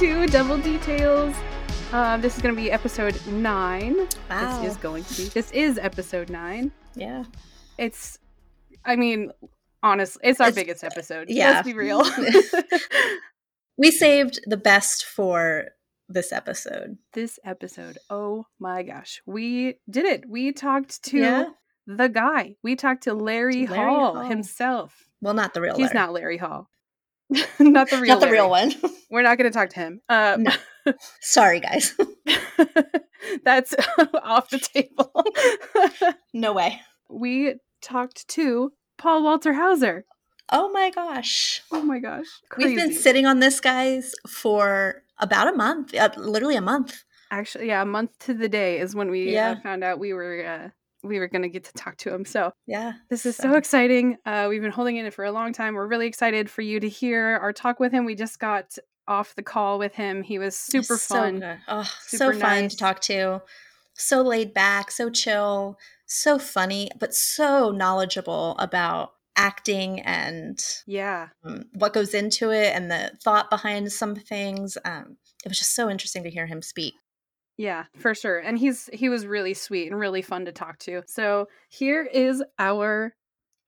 To Devil Details. Um, this is going to be episode nine. Wow. This is going to be. This is episode nine. Yeah. It's, I mean, honestly, it's our It's- biggest episode. yeah. Let's be real. We saved the best for this episode. this episode, oh my gosh, we did it. We talked to Yeah. the guy. We talked to Larry, Larry Hall, Hall. himself. Well, not the real He's Larry. not Larry Hall. not the real. Not the real one. We're not going to talk to him. Uh, No. Sorry, guys. That's off the table. no way. we talked to Paul Walter Hauser. Oh my gosh. Oh my gosh. Crazy. We've been sitting on this, guys, for about a month, uh, literally a month. Actually, yeah, a month to the day is when we Yeah. uh, found out we were uh, we were going to get to talk to him. So Yeah. this is so exciting. Uh, we've been holding it for a long time. We're really excited for you to hear our talk with him. We just got off the call with him. He was super So fun. good. Oh, super so fun nice. to talk to. So laid back, so chill, so funny, but so knowledgeable about acting and Yeah. um, what goes into it and the thought behind some things. Um, it was just so interesting to hear him speak. Yeah, for sure. And he's he was really sweet and really fun to talk to. So here is our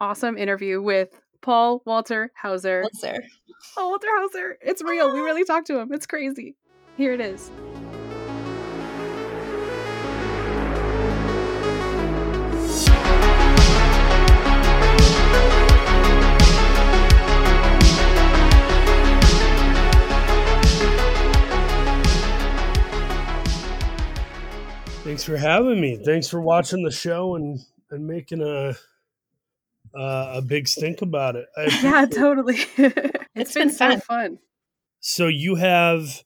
awesome interview with Paul Walter Hauser. There? Paul Walter Hauser. It's real. We ah! really talked to him. It's crazy. Here it is. Thanks for having me. Thanks for watching the show and and making a uh, a big stink about it. I Yeah, totally. it's It's been, been so fun. fun. So you have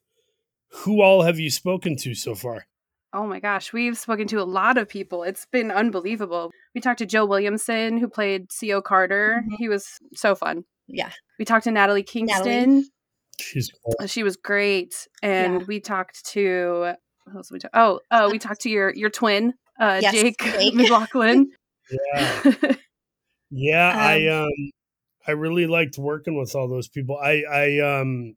who all have you spoken to so far? Oh my gosh, we've spoken to a lot of people. It's been unbelievable. We talked to Joe Williamson, who played C.O. Carter. Mhm. He was so fun. Yeah. We talked to Natalie Kingston. She's Uh, She was great, and Yeah. we talked to who else we talk? Oh, oh, we talked to your your twin, uh, Yes, Jake, Jake. McLaughlin. yeah. Yeah, I Um, um I really liked working with all those people. I I um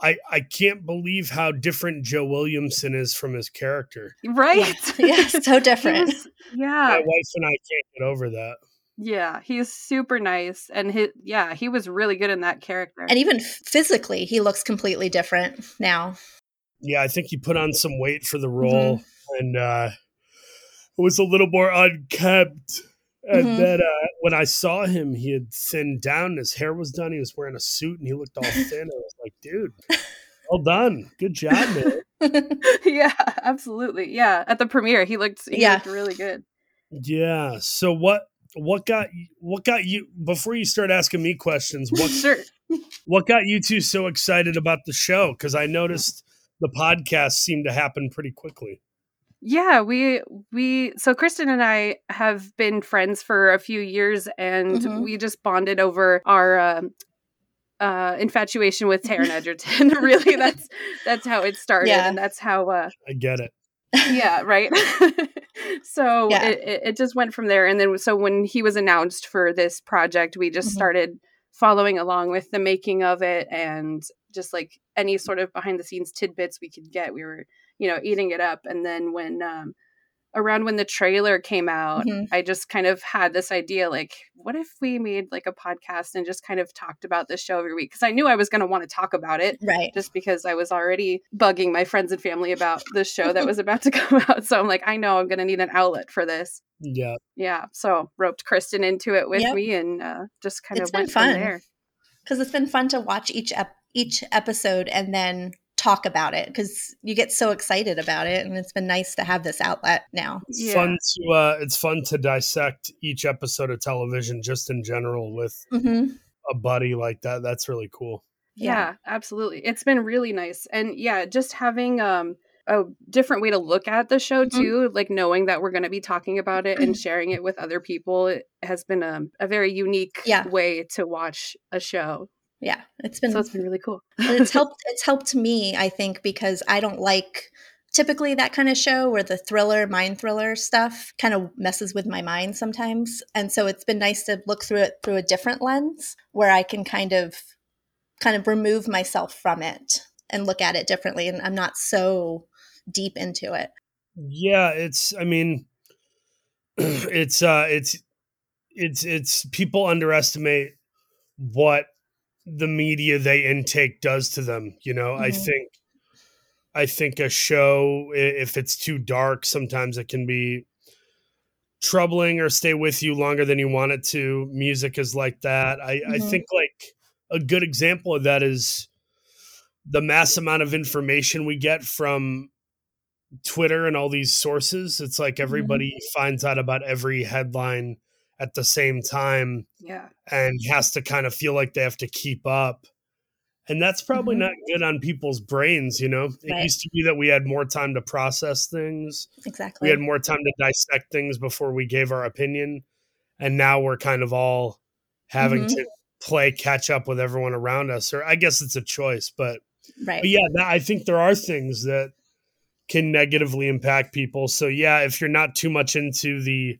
I I can't believe how different Joe Williamson is from his character. right? Yeah, so different. was- My wife and I can't get over that. yeah, he's super nice, and his yeah, he was really good in that character. And even physically, he looks completely different now. Yeah, I think he put on some weight for the role and uh it was a little more unkempt. And Mhm. then uh, when I saw him, he had thinned down. His hair was done. He was wearing a suit, and he looked all thin. I was like, "Dude, well done, good job, man." yeah, absolutely. Yeah, at the premiere, he looked he Yeah. looked really good. Yeah. So what? What got what got you before you start asking me questions? What sure. what got you two so excited about the show? Because I noticed the podcast seemed to happen pretty quickly. Yeah, we we so Kristin and I have been friends for a few years, and Mhm. we just bonded over our um uh, infatuation with Taron Egerton. really, that's that's how it started, Yeah. and that's how uh, I get it. yeah, right. so Yeah. it, it it just went from there, and then so when he was announced for this project, we just Mhm. started following along with the making of it, and just like any sort of behind the scenes tidbits we could get, we were you know eating it up. And then when um, around when the trailer came out, Mhm. I just kind of had this idea like, what if we made like a podcast and just kind of talked about this show every week? Because I knew I was going to want to talk about it right. just because I was already bugging my friends and family about the show that was about to come out. So I'm like, I know I'm going to need an outlet for this. Yeah. Yeah. So roped Kristin into it with Yep. me and uh, just kind It's of went fun. from there. Because it's been fun to watch each ep- each episode and then talk about it because you get so excited about it, and it's been nice to have this outlet now. It's Yeah. fun to uh it's fun to dissect each episode of television just in general with Mm-hmm. a buddy like that. That's really cool. Yeah, absolutely. It's been really nice. And yeah, just having um a different way to look at the show Mhm. too, like knowing that we're going to be talking about it and sharing it with other people it has been a, a very unique Yeah. way to watch a show. Yeah, it's been So it's been really cool. it's helped it's helped me i think because i don't like typically that kind of show where the thriller mind thriller stuff kind of messes with my mind sometimes and so it's been nice to look through it through a different lens where i can kind of kind of remove myself from it and look at it differently and I'm not so deep into it. Yeah, it's I mean it's uh it's it's it's people underestimate what the media they intake does to them, you know. Mm-hmm. I think I think a show if it's too dark sometimes it can be troubling or stay with you longer than you want it to. Music is like that. I, mm-hmm. I think like a good example of that is the mass amount of information we get from Twitter and all these sources. It's like mm-hmm. everybody mm-hmm. finds out about every headline at the same time. Yeah. And has to kind of feel like they have to keep up. And that's probably mm-hmm. not good on people's brains, you know? It right. used to be that we had more time to process things. Exactly. We had more time to dissect things before we gave our opinion. And now we're kind of all having mm-hmm. to play catch up with everyone around us. Or I guess it's a choice, but, right. but yeah, I think there are things that can negatively impact people. So yeah, if you're not too much into the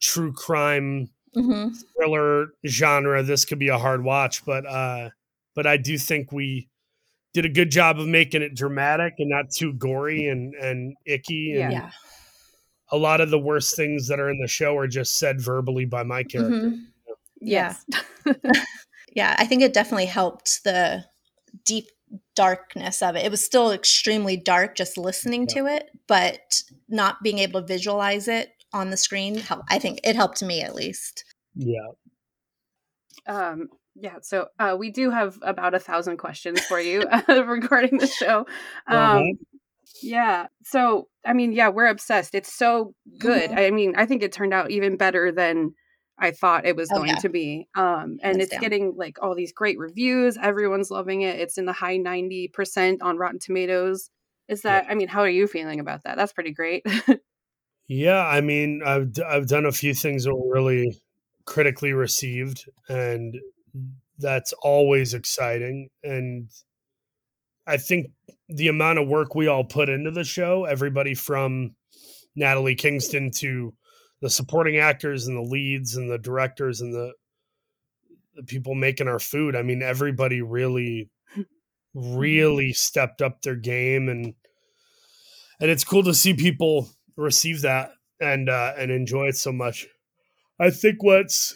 true crime mm-hmm. thriller genre, this could be a hard watch. But uh, but I do think we did a good job of making it dramatic and not too gory and and icky. And yeah. A lot of the worst things that are in the show are just said verbally by my character. Mm-hmm. Yeah. yeah, I think it definitely helped the deep darkness of it. It was still extremely dark just listening yeah. to it, but not being able to visualize it on the screen, I think it helped me at least. Yeah. Um, yeah, so uh, we do have about a thousand questions for you uh, regarding the show. Um, uh-huh. Yeah, so I mean, yeah, we're obsessed. It's so good. Mm-hmm. I mean, I think it turned out even better than I thought it was oh, going yeah. to be. Um, and it's down. getting like all these great reviews. Everyone's loving it. It's in the high 90% on Rotten Tomatoes. Is that, yeah. I mean, how are you feeling about that? That's pretty great. yeah. I mean, I've, I've done a few things that were really critically received, and that's always exciting. And I think the amount of work we all put into the show, everybody from Natalie Kingston to the supporting actors and the leads and the directors and the, the people making our food. I mean, everybody really, mm-hmm. really stepped up their game and and it's cool to see people receive that and uh, and enjoy it so much. I think what's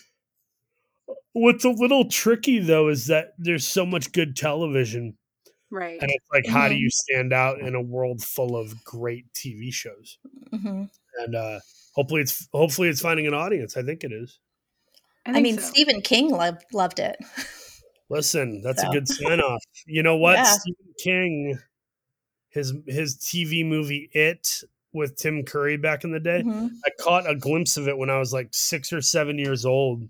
what's a little tricky though is that there's so much good television. Right. And it's like, mm-hmm. how do mm-hmm. you stand out in a world full of great TV shows? Mm-hmm. And uh, hopefully it's hopefully it's finding an audience. I think it is. I, I mean, so. Stephen King loved loved it. Listen, that's so. a good sign off. You know what? Yeah. Stephen King, his his TV movie It with Tim Curry back in the day. Mm-hmm. I caught a glimpse of it when I was like six or seven years old,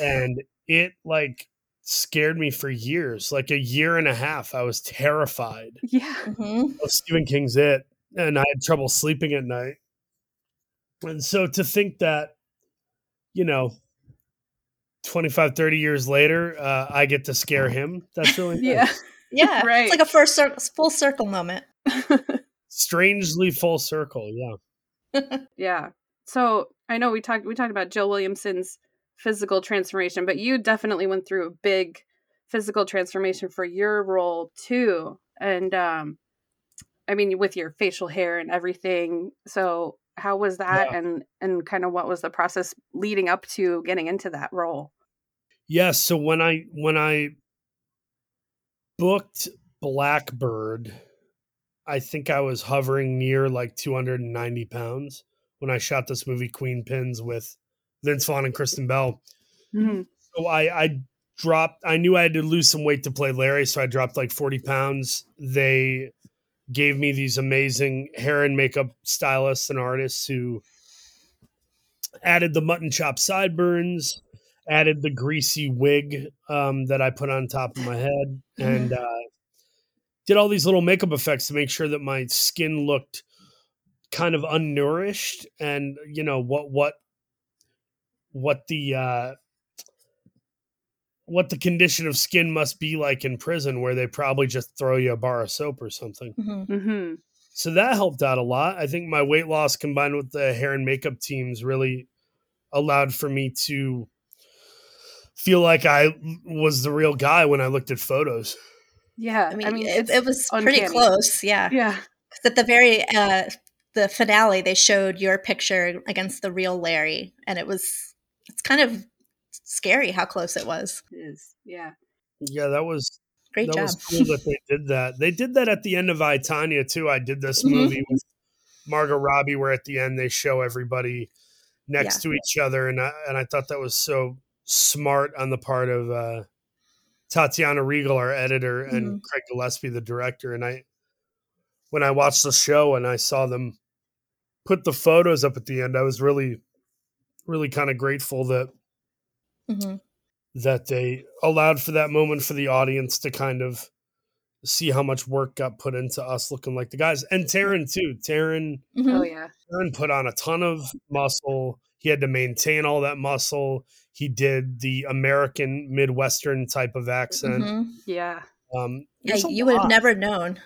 and it like scared me for years, like a year and a half. I was terrified. Yeah, mm-hmm. of Stephen King's It, and I had trouble sleeping at night. And so to think that, you know, 25, 30 years later, uh, I get to scare him, that's really nice. Yeah. Yeah. right. It's like a first cir- full circle moment. Strangely full circle. Yeah. yeah. So I know we talked we talked about Joe Williamson's physical transformation, but you definitely went through a big physical transformation for your role too. And um I mean with your facial hair and everything. So how was that yeah. and and kind of what was the process leading up to getting into that role yes so when i when i booked blackbird i think i was hovering near like 290 pounds when i shot this movie queenpins with vince vaughn and kristen bell. Mm-hmm. so i i dropped i knew i had to lose some weight to play larry so i dropped like 40 pounds. They gave me these amazing hair and makeup stylists and artists who added the mutton chop sideburns, added the greasy wig um, that I put on top of my head, and uh, did all these little makeup effects to make sure that my skin looked kind of unnourished and you know what what what the uh what the condition of skin must be like in prison, where they probably just throw you a bar of soap or something. Mm-hmm. Mm-hmm. So that helped out a lot. I think my weight loss combined with the hair and makeup teams really allowed for me to feel like I was the real guy when I looked at photos. Yeah, I mean, it, it, was pretty close. Yeah, Yeah, 'Cause at the very uh, the finale, they showed your picture against the real Larry, and it was it's kind of scary how close it was. it is. Yeah, Yeah, that was Great that job. was cool that they did that. They did that at the end of I Tonya too. I did this Mhm. movie with Margot Robbie, where at the end they show everybody next to each other, and I, and I thought that was so smart on the part of uh, Tatiana Riegel, our editor, and Craig Gillespie, the director. And I, when I watched the show and I saw them put the photos up at the end, I was really, really kind of grateful that Mhm. that they allowed for that moment for the audience to kind of see how much work got put into us looking like the guys. And Taron too. Taron Mhm. oh yeah, Taron put on a ton of muscle. He had to maintain all that muscle. He did the American Midwestern type of accent. Mhm. yeah, Um, Yeah, there's a you would have never known.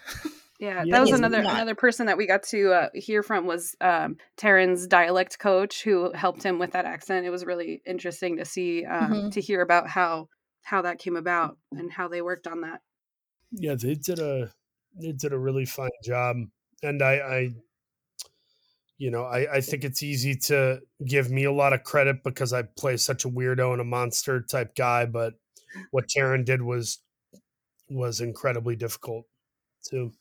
yeah. Yeah. That was another not. another person that we got to uh, hear from was um, Taron's dialect coach, who helped him with that accent. It was really interesting to see um, Mhm. to hear about how how that came about and how they worked on that. Yeah, they did a they did a really fine job, and I, I you know, I, I think it's easy to give me a lot of credit because I play such a weirdo and a monster type guy, but what Taron did was was incredibly difficult too.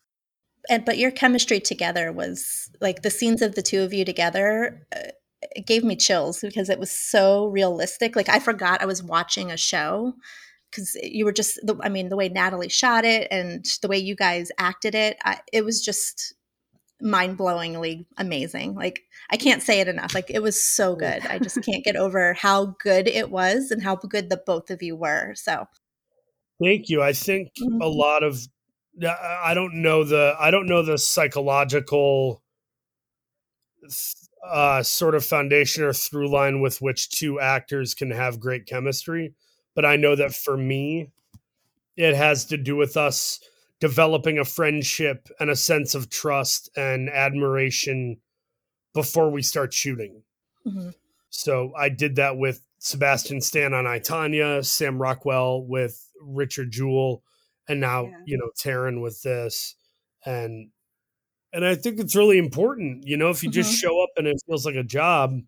and but your chemistry together was like the scenes of the two of you together uh, it gave me chills because it was so realistic like i forgot i was watching a show because you were just the, i mean the way natalie shot it and the way you guys acted it I, it was just mind-blowingly amazing. Like i can't say it enough. Like it was so good. I just can't get over how good it was and how good the both of you were so. Thank you. I think Mhm. a lot of I I don't know the I don't know the psychological uh, sort of foundation or through line with which two actors can have great chemistry, but I know that for me, it has to do with us developing a friendship and a sense of trust and admiration before we start shooting. mhm. So I did that with Sebastian Stan on I Tonya, Sam Rockwell with Richard Jewell, and now Yeah. you know Taron with this, and and I think it's really important. You know, if you just Mhm. show up and it feels like a job,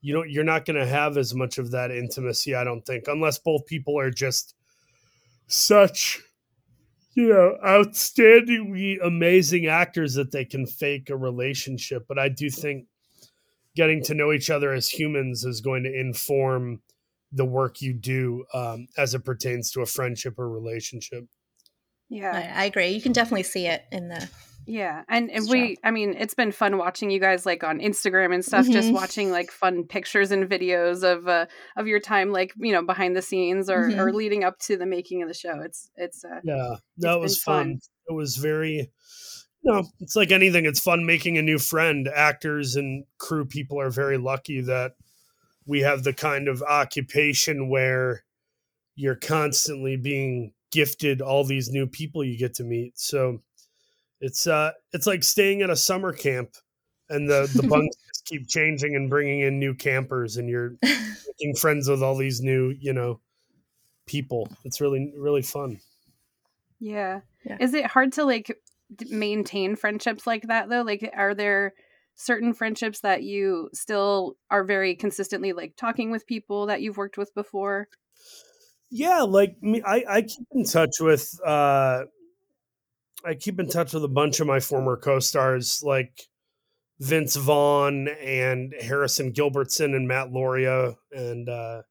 you know, you're not going to have as much of that intimacy. I don't think, unless both people are just such you know outstandingly amazing actors that they can fake a relationship. But I do think getting to know each other as humans is going to inform the work you do um, as it pertains to a friendship or relationship. Yeah, I, I agree you can definitely see it in the Yeah, and, we, I mean, it's been fun watching you guys like on Instagram and stuff. Just Mhm. watching like fun pictures and videos of uh, of your time, like you know, behind the scenes or Mhm. or leading up to the making of the show. It's it's uh, Yeah, that was fun. It was very, no, it's like anything. It's fun making a new friend. Actors and crew people are very lucky that we have the kind of occupation where you're constantly being gifted all these new people you get to meet. So it's uh it's like staying at a summer camp and the the bunks just keep changing and bringing in new campers and you're making friends with all these new, you know, people. It's really really fun. yeah. Yeah. Is it hard to like maintain friendships like that though? Like, are there certain friendships that you still are very consistently like talking with people that you've worked with before? Yeah, like me, I, I keep in touch with uh I keep in touch with a bunch of my former co-stars like Vince Vaughn and Harrison Gilbertson and Matt Loria and uh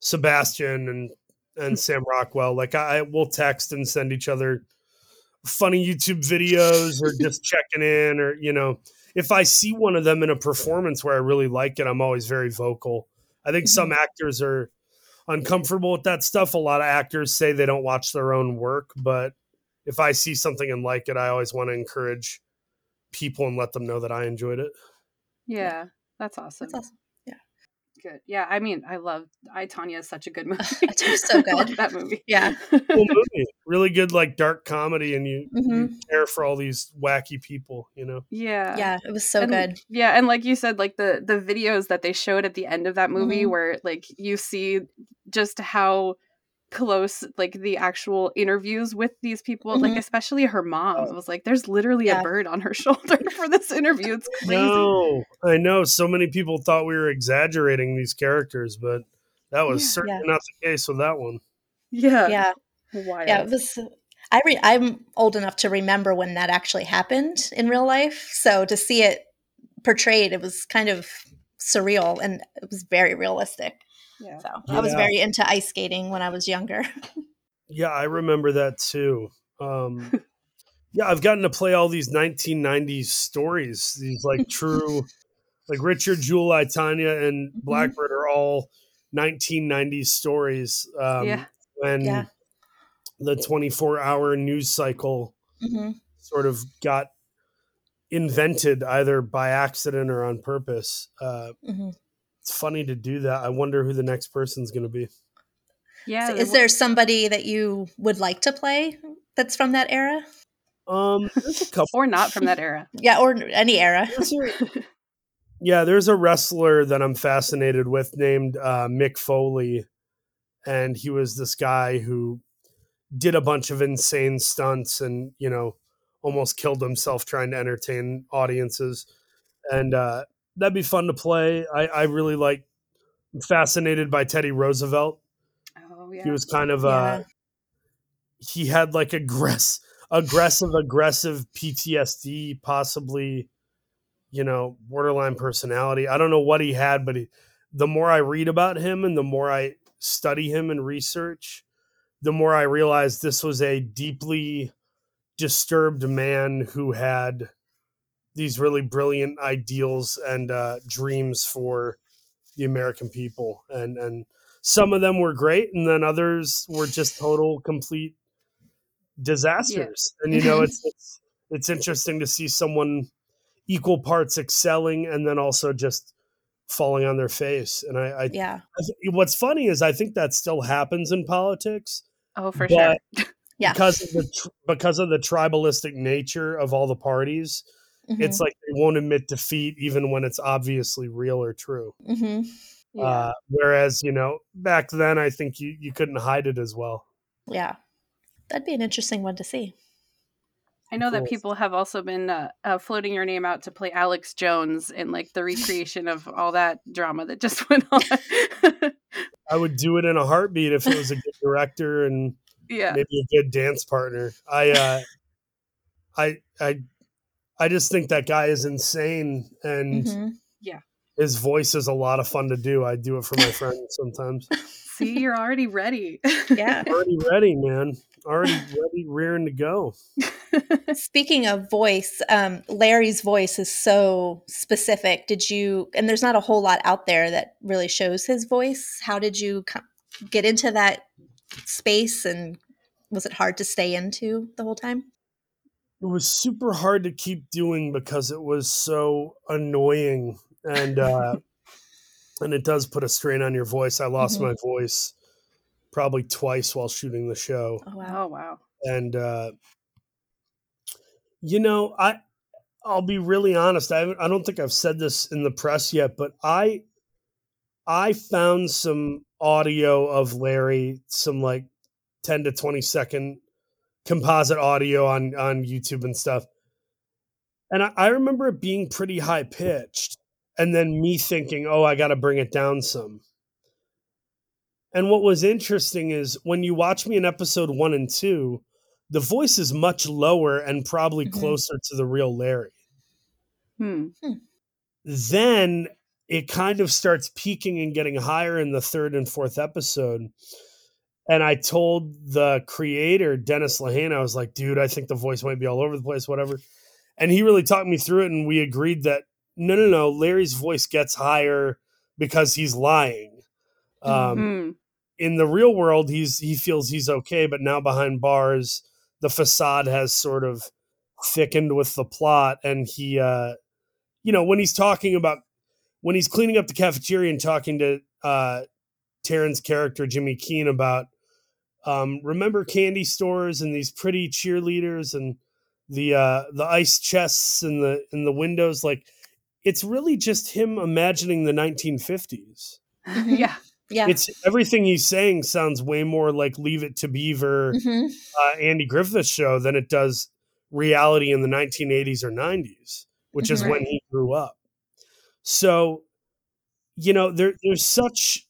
Sebastian and and Sam Rockwell. Like I, I will text and send each other funny YouTube videos or just checking in or you know, if I see one of them in a performance where I really like it, I'm always very vocal. I think some actors are uncomfortable with that stuff. A lot of actors say they don't watch their own work, but if I see something and like it, I always want to encourage people and let them know that I enjoyed it. Yeah, that's awesome. That's awesome. Yeah. Good. Yeah, I mean, I love I Tonya is such a good movie. It's so good. that movie. Yeah. Cool movie, really good, like dark comedy, and you, you Mhm. care for all these wacky people. You know, yeah. Yeah, it was so and, good. Yeah, and like you said, like the the videos that they showed at the end of that movie, Mhm. where like you see just how close like the actual interviews with these people Mhm. like especially her mom Oh. was like there's literally Yeah. a bird on her shoulder for this interview it's crazy No, I know. So many people thought we were exaggerating these characters, but that was Yeah. certainly not the case with that one. yeah yeah Wild. yeah it was i re- i'm old enough to remember when that actually happened in real life so to see it portrayed it was kind of surreal and it was very realistic yeah. so i was Yeah. very into ice skating when i was younger Yeah, I remember that too. Um, yeah, I've gotten to play all these 1990s stories. These like true, like Richard, Jewell, I, Tonya, and Mhm. Black Bird are all 1990s stories. Um, Yeah. When Yeah. the 24 hour news cycle hmm sort of got invented either by accident or on purpose. Uh, hmm it's funny to do that. I wonder who the next person's going to be. yeah is there somebody that you would like to play that's from that era Um, there's a couple. or not from that era yeah or any era yeah, there's a wrestler that I'm fascinated with named uh, Mick Foley, and he was this guy who did a bunch of insane stunts and you know almost killed himself trying to entertain audiences, and uh, that'd be fun to play. I, I really like I'm fascinated by Teddy Roosevelt. oh yeah He was kind of Yeah. uh he had like aggress aggressive aggressive PTSD, possibly, you know, borderline personality. I don't know what he had, but he, the more I read about him and the more I study him and research, the more I realize this was a deeply disturbed man who had these really brilliant ideals and uh, dreams for the American people, and and some of them were great, and then others were just total complete disasters. And you know, it's, it's it's interesting to see someone equal parts excelling and then also just falling on their face. And I, I, yeah I th- what's funny is I think that still happens in politics oh for sure Yeah. because of the tr- because of the tribalistic nature of all the parties. Mhm. It's like they won't admit defeat even when it's obviously real or true. Mhm. yeah. Uh, whereas you know back then, I think you you couldn't hide it as well. yeah that'd be an interesting one to see I know that people have also been uh, uh, floating your name out to play Alex Jones in like the recreation of all that drama that just went on. I would do it in a heartbeat if it was a good director and yeah, maybe a good dance partner. I uh, I I I just think that guy is insane and Mhm. his voice is a lot of fun to do. I do it for my friends sometimes. see, you're already ready. yeah Already ready, man. Already ready, rearing to go. Speaking of voice, um, Larry's voice is so specific. Did you, and there's not a whole lot out there that really shows his voice. How did you co- get into that space and was it hard to stay into the whole time? It was super hard to keep doing because it was so annoying and uh and it does put a strain on your voice. I lost Mhm. my voice probably twice while shooting the show. Oh, wow. oh wow. and uh you know i i'll be really honest i i don't think i've said this in the press yet but i i found some audio of larry some like 10 to 20 second composite audio on on youtube and stuff and i, I remember it being pretty high pitched and then me thinking oh i gotta bring it down some and what was interesting is when you watch me in episode one and two, the voice is much lower and probably Mhm. closer to the real Larry. Hmm. Then it kind of starts peaking and getting higher in the third and fourth episode. And I told the creator, Dennis Lehane, I was like, dude, I think the voice might be all over the place, whatever. And he really talked me through it. And we agreed that no, no, no, Larry's voice gets higher because he's lying. Um, Hmm. in the real world he's he feels he's okay but now behind bars the facade has sort of thickened with the plot and he uh you know when he's talking about when he's cleaning up the cafeteria and talking to uh Taron's character Jimmy Keene about um remember candy stores and these pretty cheerleaders and the uh the ice chests and the in the windows like it's really just him imagining the 1950s Mhm. yeah. Yeah. It's everything he's saying sounds way more like Leave It to Beaver, Mhm. uh, Andy Griffith show than it does reality in the 1980s or 90s, which is Mhm. when he grew up. So, you know, there there's such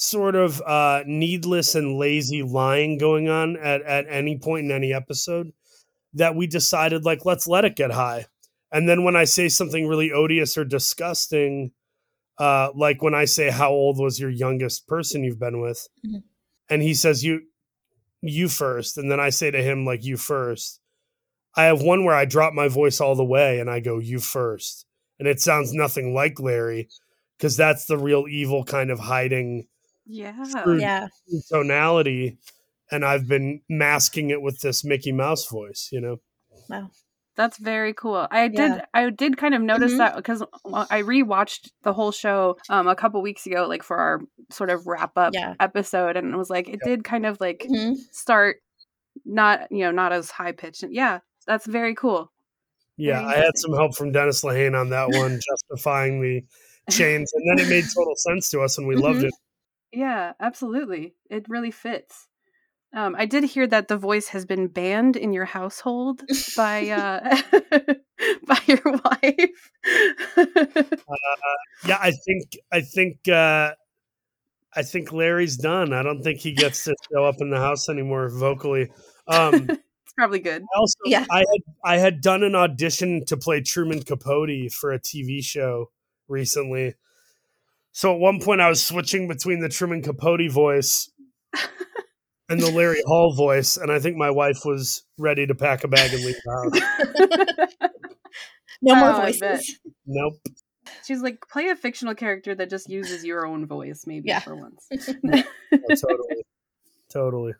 sort of uh, needless and lazy lying going on at, at any point in any episode that we decided like let's let it get high. And then when I say something really odious or disgusting, uh, like when I say how old was your youngest person you've been with, Mhm. and he says you you first, and then I say to him like you first. I have one where I drop my voice all the way and I go you first, and it sounds nothing like Larry because that's the real evil kind of hiding Yeah. Yeah. tonality and I've been masking it with this Mickey Mouse voice, you know. Wow. That's very cool. I did. Yeah. I did kind of notice Mhm. that because I rewatched the whole show um, a couple weeks ago, like for our sort of wrap up Yeah. episode, and it was like it did kind of like Mhm. start not you know not as high pitched. Yeah, that's very cool. Yeah, Very I had some help from Dennis Lehane on that one, justifying the change, and then it made total sense to us, and we loved Mhm. it. Yeah, absolutely. It really fits. Um, I did hear that the voice has been banned in your household by uh, by your wife. Yeah, I think I think uh I think Larry's done. I don't think he gets to show up in the house anymore vocally. Um it's probably good. Also Yeah. I had I had done an audition to play Truman Capote for a TV show recently. So at one point I was switching between the Truman Capote voice and the Larry Hall voice, and I think my wife was ready to pack a bag and leave the house. No more Oh, voices. Nope. She's like, play a fictional character that just uses your own voice, maybe Yeah. for once. Oh, totally. Totally.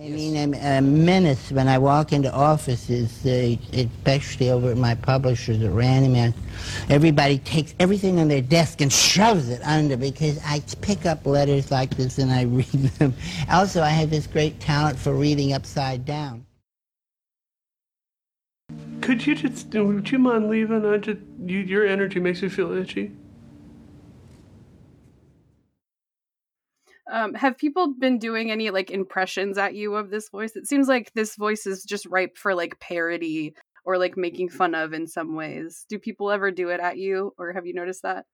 I mean, I'm a menace when I walk into offices, uh, especially over at my publishers at Randyman. Everybody takes everything on their desk and shoves it under because I pick up letters like this and I read them. Also, I have this great talent for reading upside down. Could you just would you mind leaving? I just you, your energy makes me feel itchy. Um, have people been doing any like impressions at you of this voice? It seems like this voice is just ripe for like parody or like making fun of in some ways. Do people ever do it at you, or have you noticed that?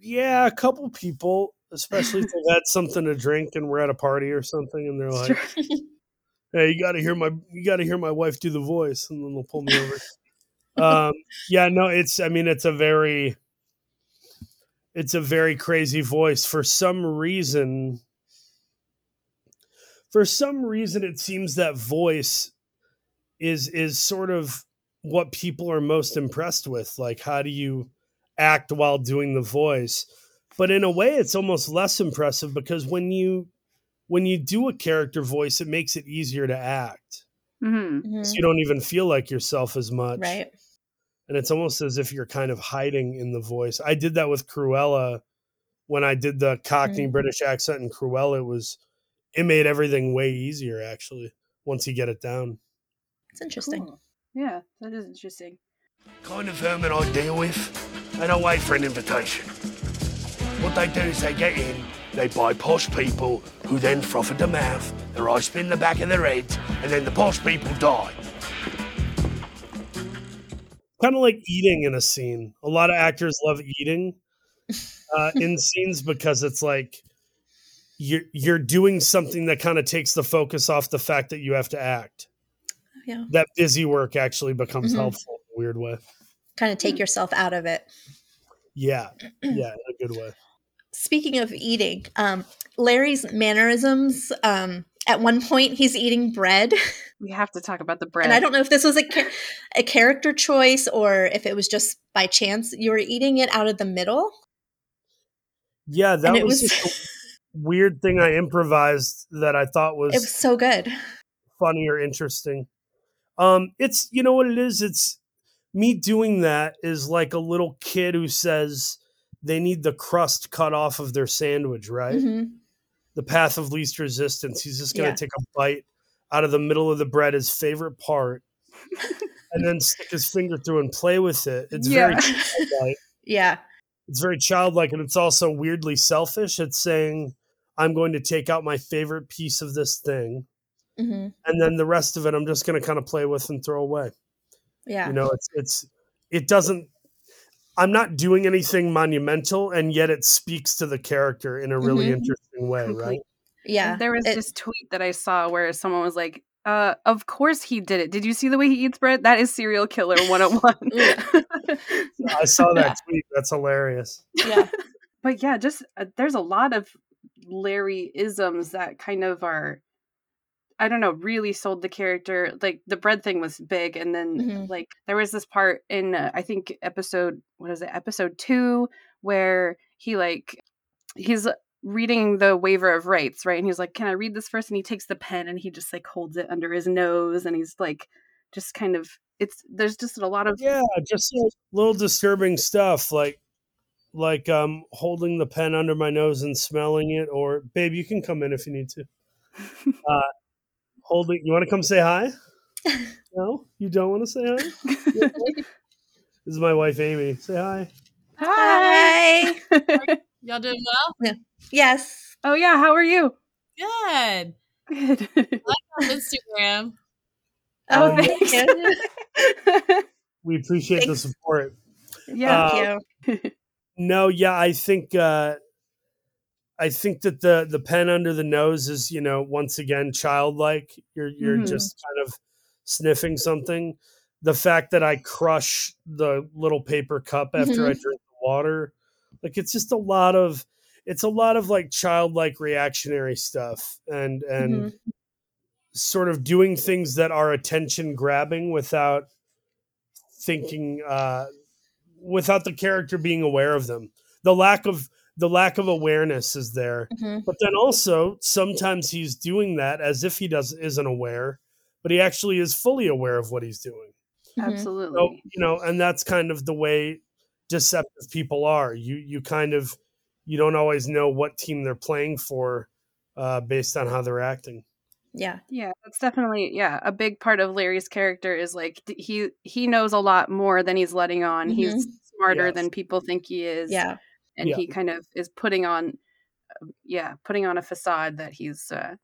Yeah, a couple people, especially if they've had something to drink and we're at a party or something, and they're like, "Hey, you got to hear my you got to hear my wife do the voice," and then they'll pull me over. um, yeah, no, it's I mean, it's a very it's a very crazy voice for some reason. For some reason, it seems that voice is is sort of what people are most impressed with. Like, how do you act while doing the voice? But in a way, it's almost less impressive because when you when you do a character voice, it makes it easier to act. hmm Mhm. So you don't even feel like yourself as much. Right. And it's almost as if you're kind of hiding in the voice. I did that with Cruella when I did the Cockney Mm. British accent in Cruella. It was it made everything way easier actually once you get it down. It's interesting. Cool. Yeah, that is interesting. kind of vermin I deal with. They don't wait for an invitation. What they do is they get in, they buy posh people who then froth at the mouth, their eyes spin the back of their heads, and then the posh people die. Kind of like eating in a scene. A lot of actors love eating uh, in scenes because it's like you're you're doing something that kind of takes the focus off the fact that you have to act. Yeah. That busy work actually becomes Mhm. helpful in a weird way. Kind of take yourself out of it. Yeah, yeah, in a good way. Speaking of eating, um, Larry's mannerisms. Um, at one point, he's eating bread, We have to talk about the bread. and I don't know if this was a a character choice or if it was just by chance you were eating it out of the middle. Yeah, that was, was a weird thing I improvised that I thought was, it was so good. funny or interesting. Um, it's you know what it is. It's me doing that is like a little kid who says they need the crust cut off of their sandwich, right? Mhm. The path of least resistance. He's just gonna Yeah. take a bite out of the middle of the bread, his favorite part, and then stick his finger through and play with it. It's very Yeah. childlike. Yeah, it's very childlike and it's also weirdly selfish. It's saying, I'm going to take out my favorite piece of this thing, hmm and then the rest of it I'm just going to kind of play with and throw away. Yeah. You know, it's it's it doesn't. I'm not doing anything monumental, and yet it speaks to the character in a really Mhm. interesting way, right? Yeah. There was It- this tweet that I saw where someone was like, uh, of course he did it. Did you see the way he eats bread? That is serial killer 101. I saw that tweet. That's hilarious. yeah. but yeah, just uh, there's a lot of Larry isms that kind of are I don't know, really sold the character. Like the bread thing was big and then Mhm. like there was this part in uh, I think episode what is it? Episode 2 where he like he's reading the waiver of rights, right? And he's like, "Can I read this first? And he takes the pen and he just like holds it under his nose and he's like just kind of it's there's just a lot of Yeah, just like little disturbing stuff, like like um holding the pen under my nose and smelling it, or babe, you can come in if you need to. Uh, holding. You want to come say hi? No, you don't want to say hi. this is my wife Amy. Say hi. Hi. Y'all doing well? Yes. oh yeah, how are you? Good. Good. On Instagram. Oh, Um, thanks. We appreciate the support. yeah. Uh, Thank you. No, yeah, I think uh I think that the the pen under the nose is, you know, once again childlike. You're you're Mhm. just kind of sniffing something. The fact that I crush the little paper cup after I drink the water, like it's just a lot of it's a lot of like childlike reactionary stuff and and Mhm. sort of doing things that are attention grabbing without thinking uh without the character being aware of them the lack of the lack of awareness is there Mhm. but then also sometimes he's doing that as if he does isn't aware but he actually is fully aware of what he's doing Mhm. Absolutely. so you know and that's kind of the way deceptive people are you you kind of you don't always know what team they're playing for uh based on how they're acting Yeah. Yeah, that's definitely yeah, a big part of Larry's character is like he he knows a lot more than he's letting on. He's smarter Yes. than people think he is. Yeah. And Yeah. he kind of is putting on uh, yeah, putting on a facade that he's uh,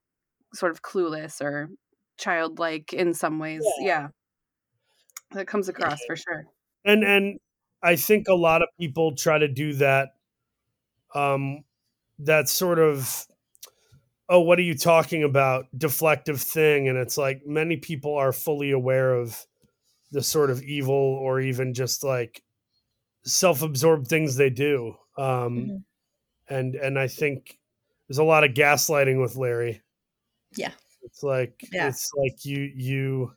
sort of clueless or childlike in some ways. Yeah. That comes across for sure. and and i think a lot of people try to do that um that sort of oh what are you talking about deflective thing and it's like many people are fully aware of the sort of evil or even just like self-absorbed things they do um Mhm. and and i think there's a lot of gaslighting with larry Yeah. it's like Yeah. it's like you you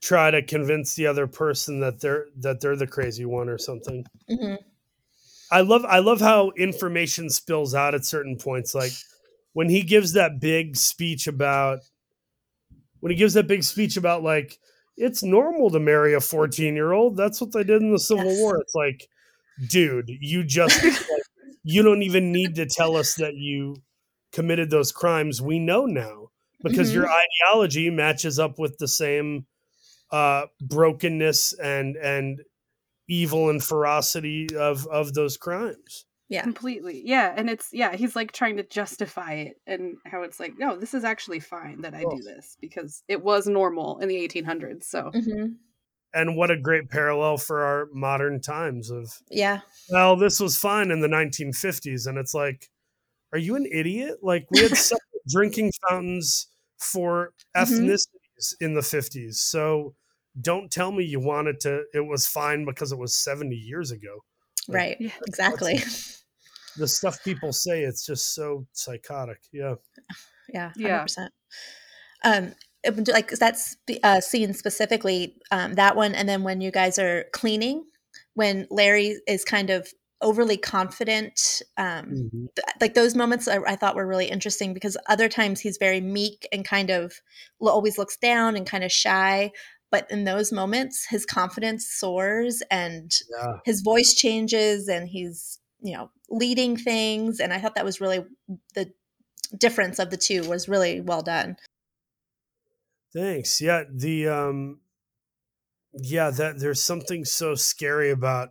try to convince the other person that they're that they're the crazy one or something hmm I love I love how information spills out at certain points. Like when he gives that big speech about when he gives that big speech about like it's normal to marry a 14 year old. That's what they did in the Civil Yes. War. It's like, dude, you just like, you don't even need to tell us that you committed those crimes. We know now because Mhm. your ideology matches up with the same uh brokenness and and evil and ferocity of of those crimes. Yeah. Completely. Yeah. And it's, yeah, he's like trying to justify it and how it's like, no, this is actually fine that I do this because it was normal in the 1800s. So, hmm And what a great parallel for our modern times of Yeah. well, this was fine in the 1950s and it's like are you an idiot? Like we had drinking fountains for Mhm. ethnicities in the 50s. So don't tell me you wanted to it was fine because it was 70 years ago. Right. Yeah. Exactly. The stuff people say it's just so psychotic. Yeah. Yeah, hundred Yeah. percent. Um, it would- like that's uh, scene specifically um, that one, and then when you guys are cleaning, when Larry is kind of overly confident, um, th- like those moments I, I thought were really interesting because other times he's very meek and kind of lo- always looks down and kind of shy. But in those moments, his confidence soars and Yeah. his voice changes, and he's you know leading things. And I thought that was really the difference of the two was really well done. Thanks. Yeah, the um yeah, that there's something so scary about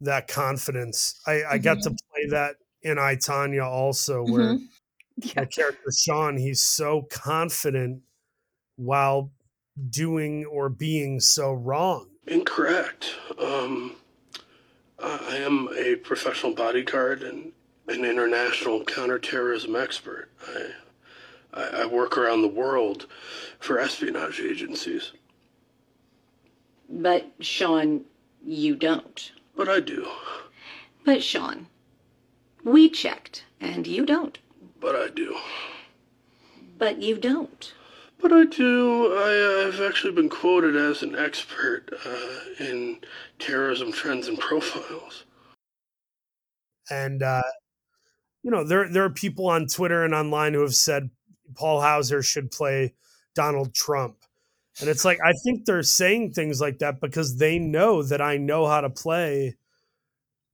that confidence. I, I got to Mhm. play that in I Tonya also, where Mhm. Yeah. the character Sean, he's so confident while doing or being so wrong. Incorrect. Um, I I am a professional bodyguard and an international counterterrorism expert. I, I, I work around the world for espionage agencies, But, Sean, you don't. but I do. But, Sean, we checked, and you don't. But I do. But you don't. But I do. I, I've actually been quoted as an expert uh, in terrorism trends and profiles. And uh, you know, there there are people on Twitter and online who have said Paul Hauser should play Donald Trump. And it's like I think they're saying things like that because they know that I know how to play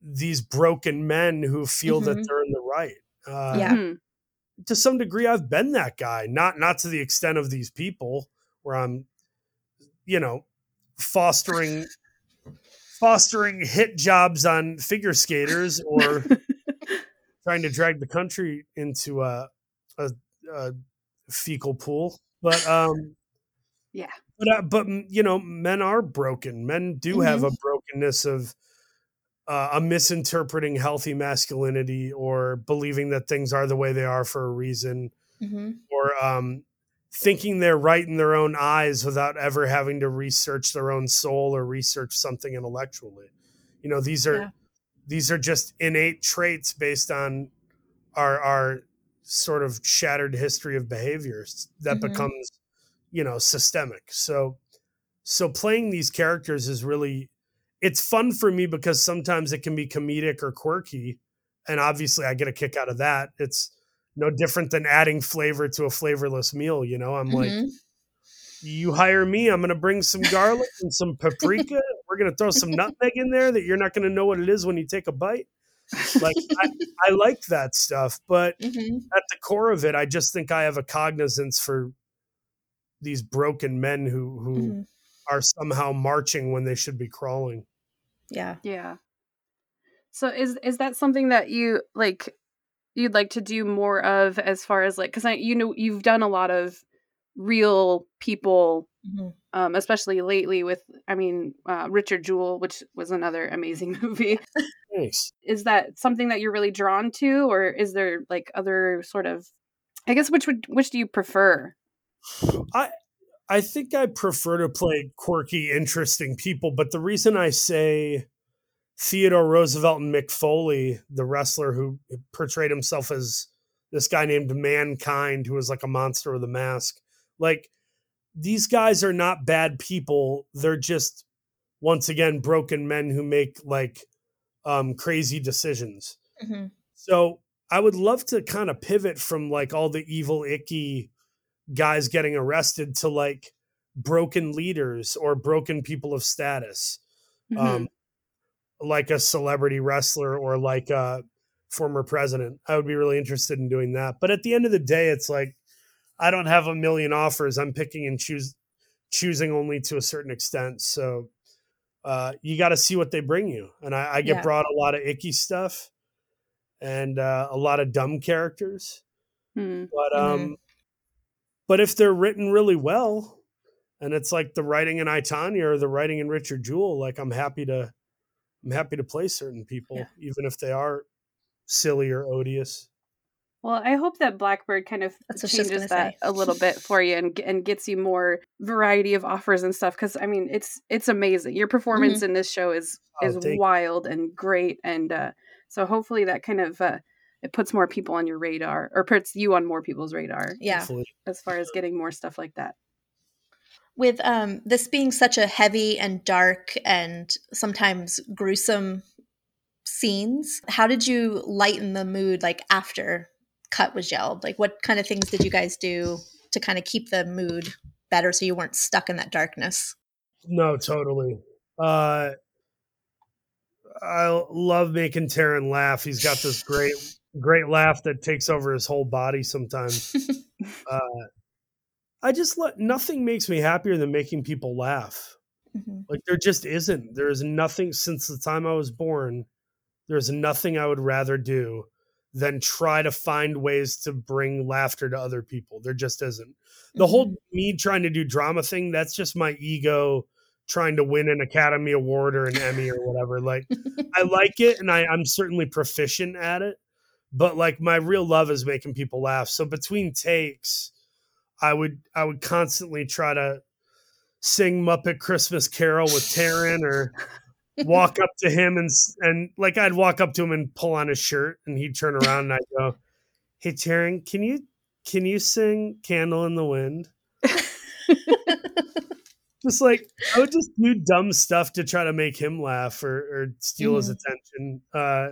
these broken men who feel that Mhm. they're in the right. Uh, Yeah. Mhm. to some degree I've been that guy, not not to the extent of these people where I'm you know fostering fostering hit jobs on figure skaters or trying to drag the country into a a, a fecal pool. But um Yeah. but uh, but you know men are broken. Men do have a brokenness of uh, a misinterpreting healthy masculinity or believing that things are the way they are for a reason Mhm. or um, thinking they're right in their own eyes without ever having to research their own soul or research something intellectually. You know, these are Yeah. these are just innate traits based on our our sort of shattered history of behaviors that Mhm. becomes, you know, systemic. So so playing these characters is really it's fun for me because sometimes it can be comedic or quirky and obviously I get a kick out of that. It's no different than adding flavor to a flavorless meal, you know. I'm like Mhm. you hire me, I'm going to bring some garlic and some paprika. We're going to throw some nutmeg in there that you're not going to know what it is when you take a bite. Like I, I like that stuff, but Mhm. at the core of it, I just think I have a cognizance for these broken men who who Mhm. are somehow marching when they should be crawling. Yeah. Yeah. So is is that something that you like you'd like to do more of as far as like cuz I you know you've done a lot of real people Mhm. Um especially lately with I mean uh, Richard Jewell which was another amazing movie. Thanks. is that something that you're really drawn to or is there like other sort of I guess which would which do you prefer? I I think I prefer to play quirky, interesting people, but the reason I say Theodore Roosevelt and Mick Foley, the wrestler who portrayed himself as this guy named Mankind, who was like a monster with a mask, like these guys are not bad people. They're just once again broken men who make like um, crazy decisions. Mhm. So I would love to kind of pivot from like all the evil, icky guys getting arrested to like broken leaders or broken people of status, Mhm. um, like a celebrity wrestler or like a former president. I would be really interested in doing that. But at the end of the day, it's like I don't have a million offers. I'm picking and choose choosing only to a certain extent. So uh, you got to see what they bring you. And I, I get Yeah. brought a lot of icky stuff and uh, a lot of dumb characters. Hmm. But um, but if they're written really well, and it's like the writing in I Tonya or the writing in Richard Jewell, like I'm happy to I'm happy to play certain people, Yeah. even if they are silly or odious. Well, I hope that Black Bird kind of That's what she was changes that say. a little bit for you and and gets you more variety of offers and stuff. Because I mean, it's it's amazing. Your performance in this show is Oh, is thank you. wild and great, and uh, so hopefully that kind of uh, it puts more people on your radar or puts you on more people's radar Yeah. Hopefully. as far as getting more stuff like that. With um, this being such a heavy and dark and sometimes gruesome scenes, how did you lighten the mood like after cut was yelled? Like, what kind of things did you guys do to kind of keep the mood better so you weren't stuck in that darkness? No, totally. Uh, I love making Taron laugh. He's got this great, great laugh that takes over his whole body sometimes. uh, I just let nothing makes me happier than making people laugh. Mhm. Like there just isn't. There is nothing since the time I was born. There's nothing I would rather do than try to find ways to bring laughter to other people. There just isn't. The whole mm-hmm. me trying to do drama thing, that's just my ego trying to win an Academy Award or an Emmy or whatever. Like I like it and I, I'm certainly proficient at it. But like my real love is making people laugh. So between takes, I would I would constantly try to sing Muppet Christmas Carol with Taron or walk up to him and and like I'd walk up to him and pull on his shirt and he'd turn around and I'd go, "Hey Taron, can you can you sing Candle in the Wind?" Just like I would just do dumb stuff to try to make him laugh or, or steal his Mhm. attention. Uh,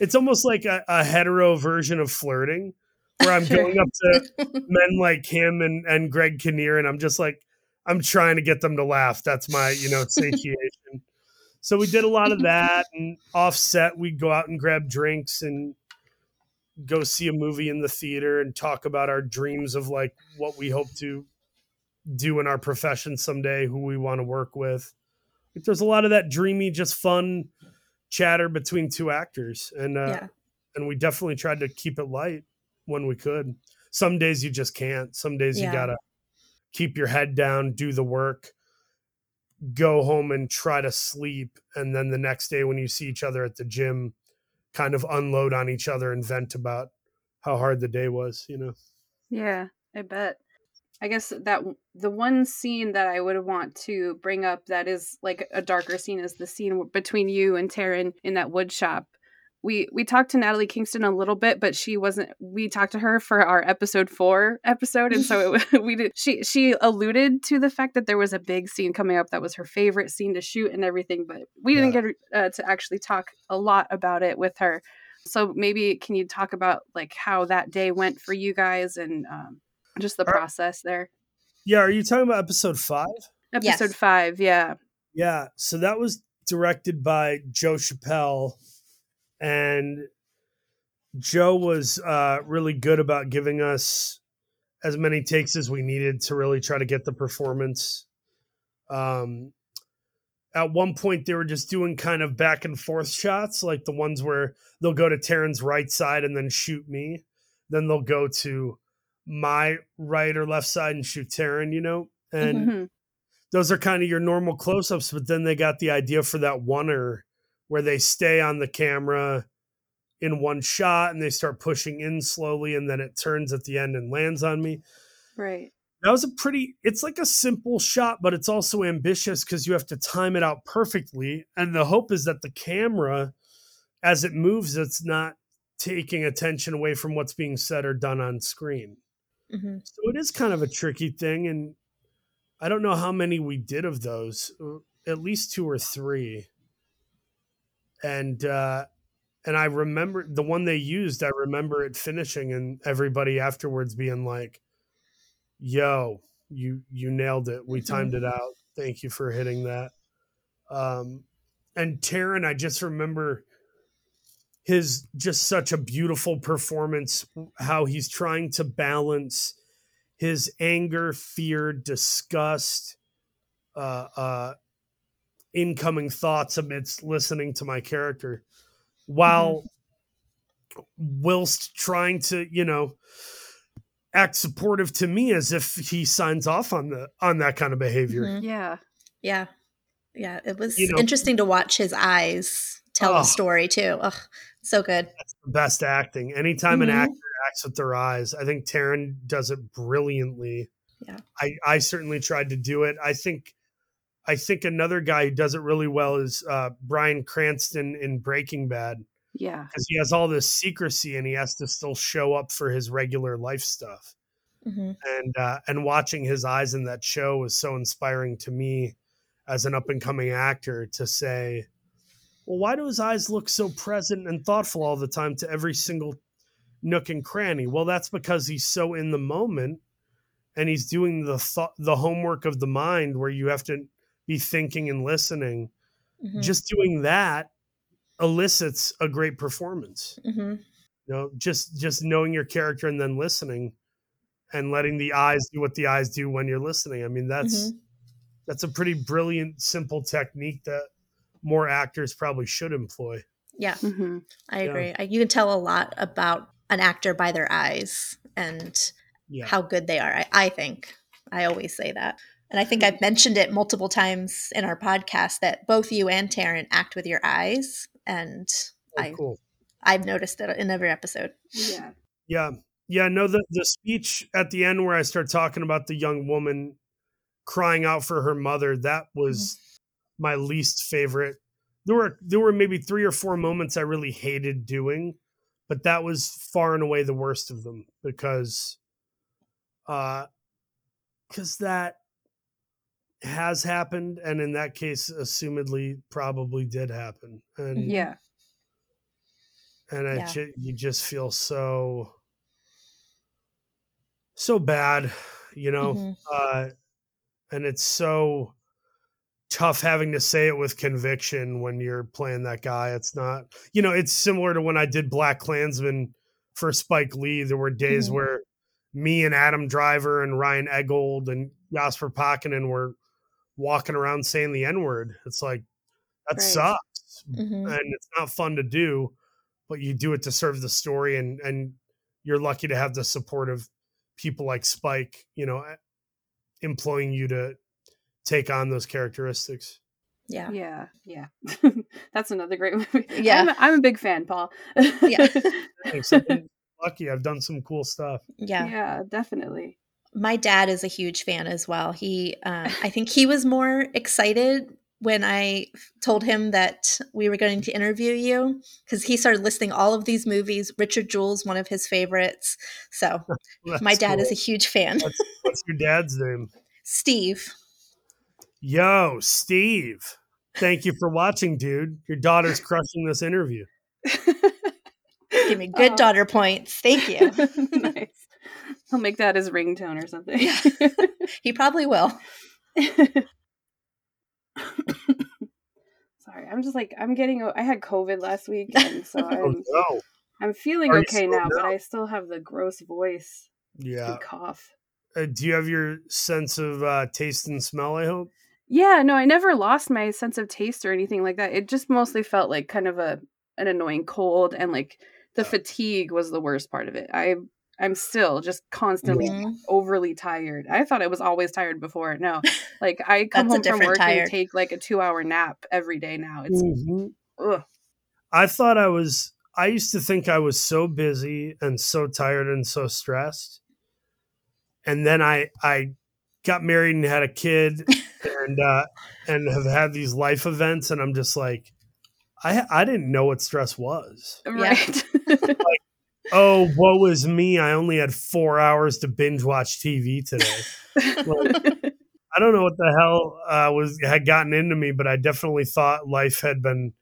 it's almost like a, a hetero version of flirting, where I'm going up to men like him and and Greg Kinnear, and I'm just like I'm trying to get them to laugh. That's my you know satiation. So we did a lot of that, and offset we'd go out and grab drinks and go see a movie in the theater and talk about our dreams of like what we hope to do in our profession someday, who we want to work with. Like, there's a lot of that dreamy, just fun chatter between two actors, and uh, yeah. and we definitely tried to keep it light when we could. Some days you just can't. Some days you gotta keep your head down, do the work, go home and try to sleep, and then the next day when you see each other at the gym, kind of unload on each other and vent about how hard the day was. You know. Yeah, I bet. I guess that the one scene that I would want to bring up that is like a darker scene is the scene between you and Taron in that wood shop. We we talked to Natalie Kingston a little bit, but she wasn't. We talked to her for our episode four episode, and so it, we did. She she alluded to the fact that there was a big scene coming up that was her favorite scene to shoot and everything, but we didn't get uh, to actually talk a lot about it with her. So maybe can you talk about like how that day went for you guys and um, just the All right. process there? Yeah. Are you talking about episode five? Episode Yes. five, yeah. Yeah, so that was directed by Joe Chappelle, and Joe was uh, really good about giving us as many takes as we needed to really try to get the performance. Um, at one point, they were just doing kind of back and forth shots, like the ones where they'll go to Taron's right side and then shoot me. Then they'll go to my right or left side and shoot Taron, you know? And Mhm. those are kind of your normal close-ups but then they got the idea for that oneer where they stay on the camera in one shot and they start pushing in slowly and then it turns at the end and lands on me Right. that was a pretty it's like a simple shot but it's also ambitious because you have to time it out perfectly and the hope is that the camera as it moves it's not taking attention away from what's being said or done on screen hmm so it is kind of a tricky thing, and I don't know how many we did of those. uh, At least two or three. And uh, and I remember the one they used. I remember it finishing, and everybody afterwards being like, "Yo, you you nailed it. We Mhm. timed it out. Thank you for hitting that." Um, and Taron, I just remember his just such a beautiful performance how he's trying to balance his anger fear disgust uh uh incoming thoughts amidst listening to my character while whilst trying to you know act supportive to me as if he signs off on the on that kind of behavior Mhm. Yeah. Yeah. Yeah. It was You know- interesting to watch his eyes tell Oh. the story too. Ugh, so good. best acting. Anytime an Mhm. actor acts with their eyes, I think Taron does it brilliantly. Yeah. I, I certainly tried to do it. I think I think another guy who does it really well is uh, Bryan Cranston in Breaking Bad Yeah. because he has all this secrecy and he has to still show up for his regular life stuff. hmm And uh, and watching his eyes in that show was so inspiring to me as an up and coming actor to say, well, why do his eyes look so present and thoughtful all the time to every single nook and cranny? Well, that's because he's so in the moment and he's doing the thought, the homework of the mind where you have to be thinking and listening. hmm Just doing that elicits a great performance. hmm You know, just just knowing your character and then listening and letting the eyes do what the eyes do when you're listening. I mean, that's that's a pretty brilliant, simple technique that more actors probably should employ. Yeah, Mhm. I Yeah. agree. I You can tell a lot about an actor by their eyes and Yeah. how good they are. I, I think. I always say that. And I think I've mentioned it multiple times in our podcast that both you and Taron act with your eyes. And Oh, I, cool. I've noticed it in every episode. Yeah. Yeah. Yeah. No, the, the speech at the end where I start talking about the young woman crying out for her mother, that was my least favorite. There were there were maybe three or four moments I really hated doing, but that was far and away the worst of them because uh because that has happened and in that case assumedly probably did happen. And Yeah. and it Yeah. ju- you just feel so so bad you know Mhm. uh and it's so tough having to say it with conviction when you're playing that guy it's not you know it's similar to when i did BlacKkKlansman for spike lee there were days Mhm. where me and adam driver and ryan eggold and jasper Pääkkönen were walking around saying the n-word it's like that Right. sucks Mhm. and it's not fun to do but you do it to serve the story and and you're lucky to have the support of people like spike you know employing you to take on those characteristics Yeah. Yeah. Yeah. That's another great movie. Yeah. I'm, I'm a big fan, Paul. Yeah. Thanks. I've been lucky i've done some cool stuff Yeah. yeah, definitely. My dad is a huge fan as well. He, um, I think he was more excited when I told him that we were going to interview you because he started listing all of these movies. Richard Jewell's one of his favorites. So my That's dad is a huge fan. what's your dad's name Steve. yo steve thank you for watching dude your daughter's crushing this interview Give me good Oh. daughter points. Thank you. nice. He'll make that his ringtone or something. Yeah. he probably will. Sorry, I'm just like I'm getting. I had COVID last week, and so oh I'm no I'm feeling Are okay still now, but? I still have the gross voice yeah and cough. uh, do you have your sense of uh, taste and smell i hope Yeah, no, I never lost my sense of taste or anything like that. It just mostly felt like kind of a an annoying cold, and like the fatigue was the worst part of it. I I'm still just constantly overly tired. I thought I was always tired before. No, like I come home from work tired. and take like a two hour nap every day now. It's Mhm. I thought I was I used to think I was so busy and so tired and so stressed. And then I I got married and had a kid and uh and have had these life events and I'm just like I I didn't know what stress was. right. Oh, woe is me. I only had 4 hours to binge watch TV today. I don't know what the hell uh, was had gotten into me, but I definitely thought life had been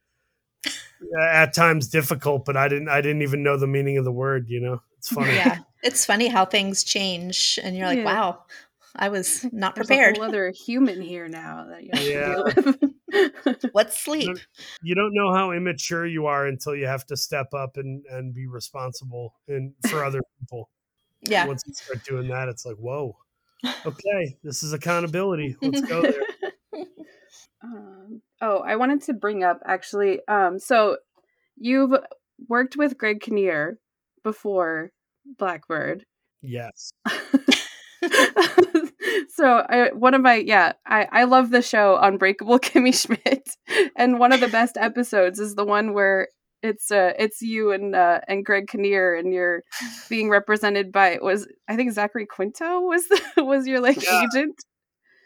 uh, at times difficult. But I didn't. I didn't even know the meaning of the word. You know, it's funny. Yeah. It's funny how things change and you're like, Yeah. wow, I was not There's prepared. a whole other human here now that you have Yeah. to deal with. What's sleep? You don't know how immature you are until you have to step up and and be responsible and for other people. Yeah. Once you start doing that, it's like, whoa, okay, this is accountability. Let's go there. Um, oh, I wanted to bring up actually. Um, so you've worked with Greg Kinnear before Black Bird. Yes. so I, one of my yeah, I I love the show Unbreakable Kimmy Schmidt, and one of the best episodes is the one where it's uh it's you and uh and Greg Kinnear and you're being represented by was I think Zachary Quinto was the, was your like Yeah. agent.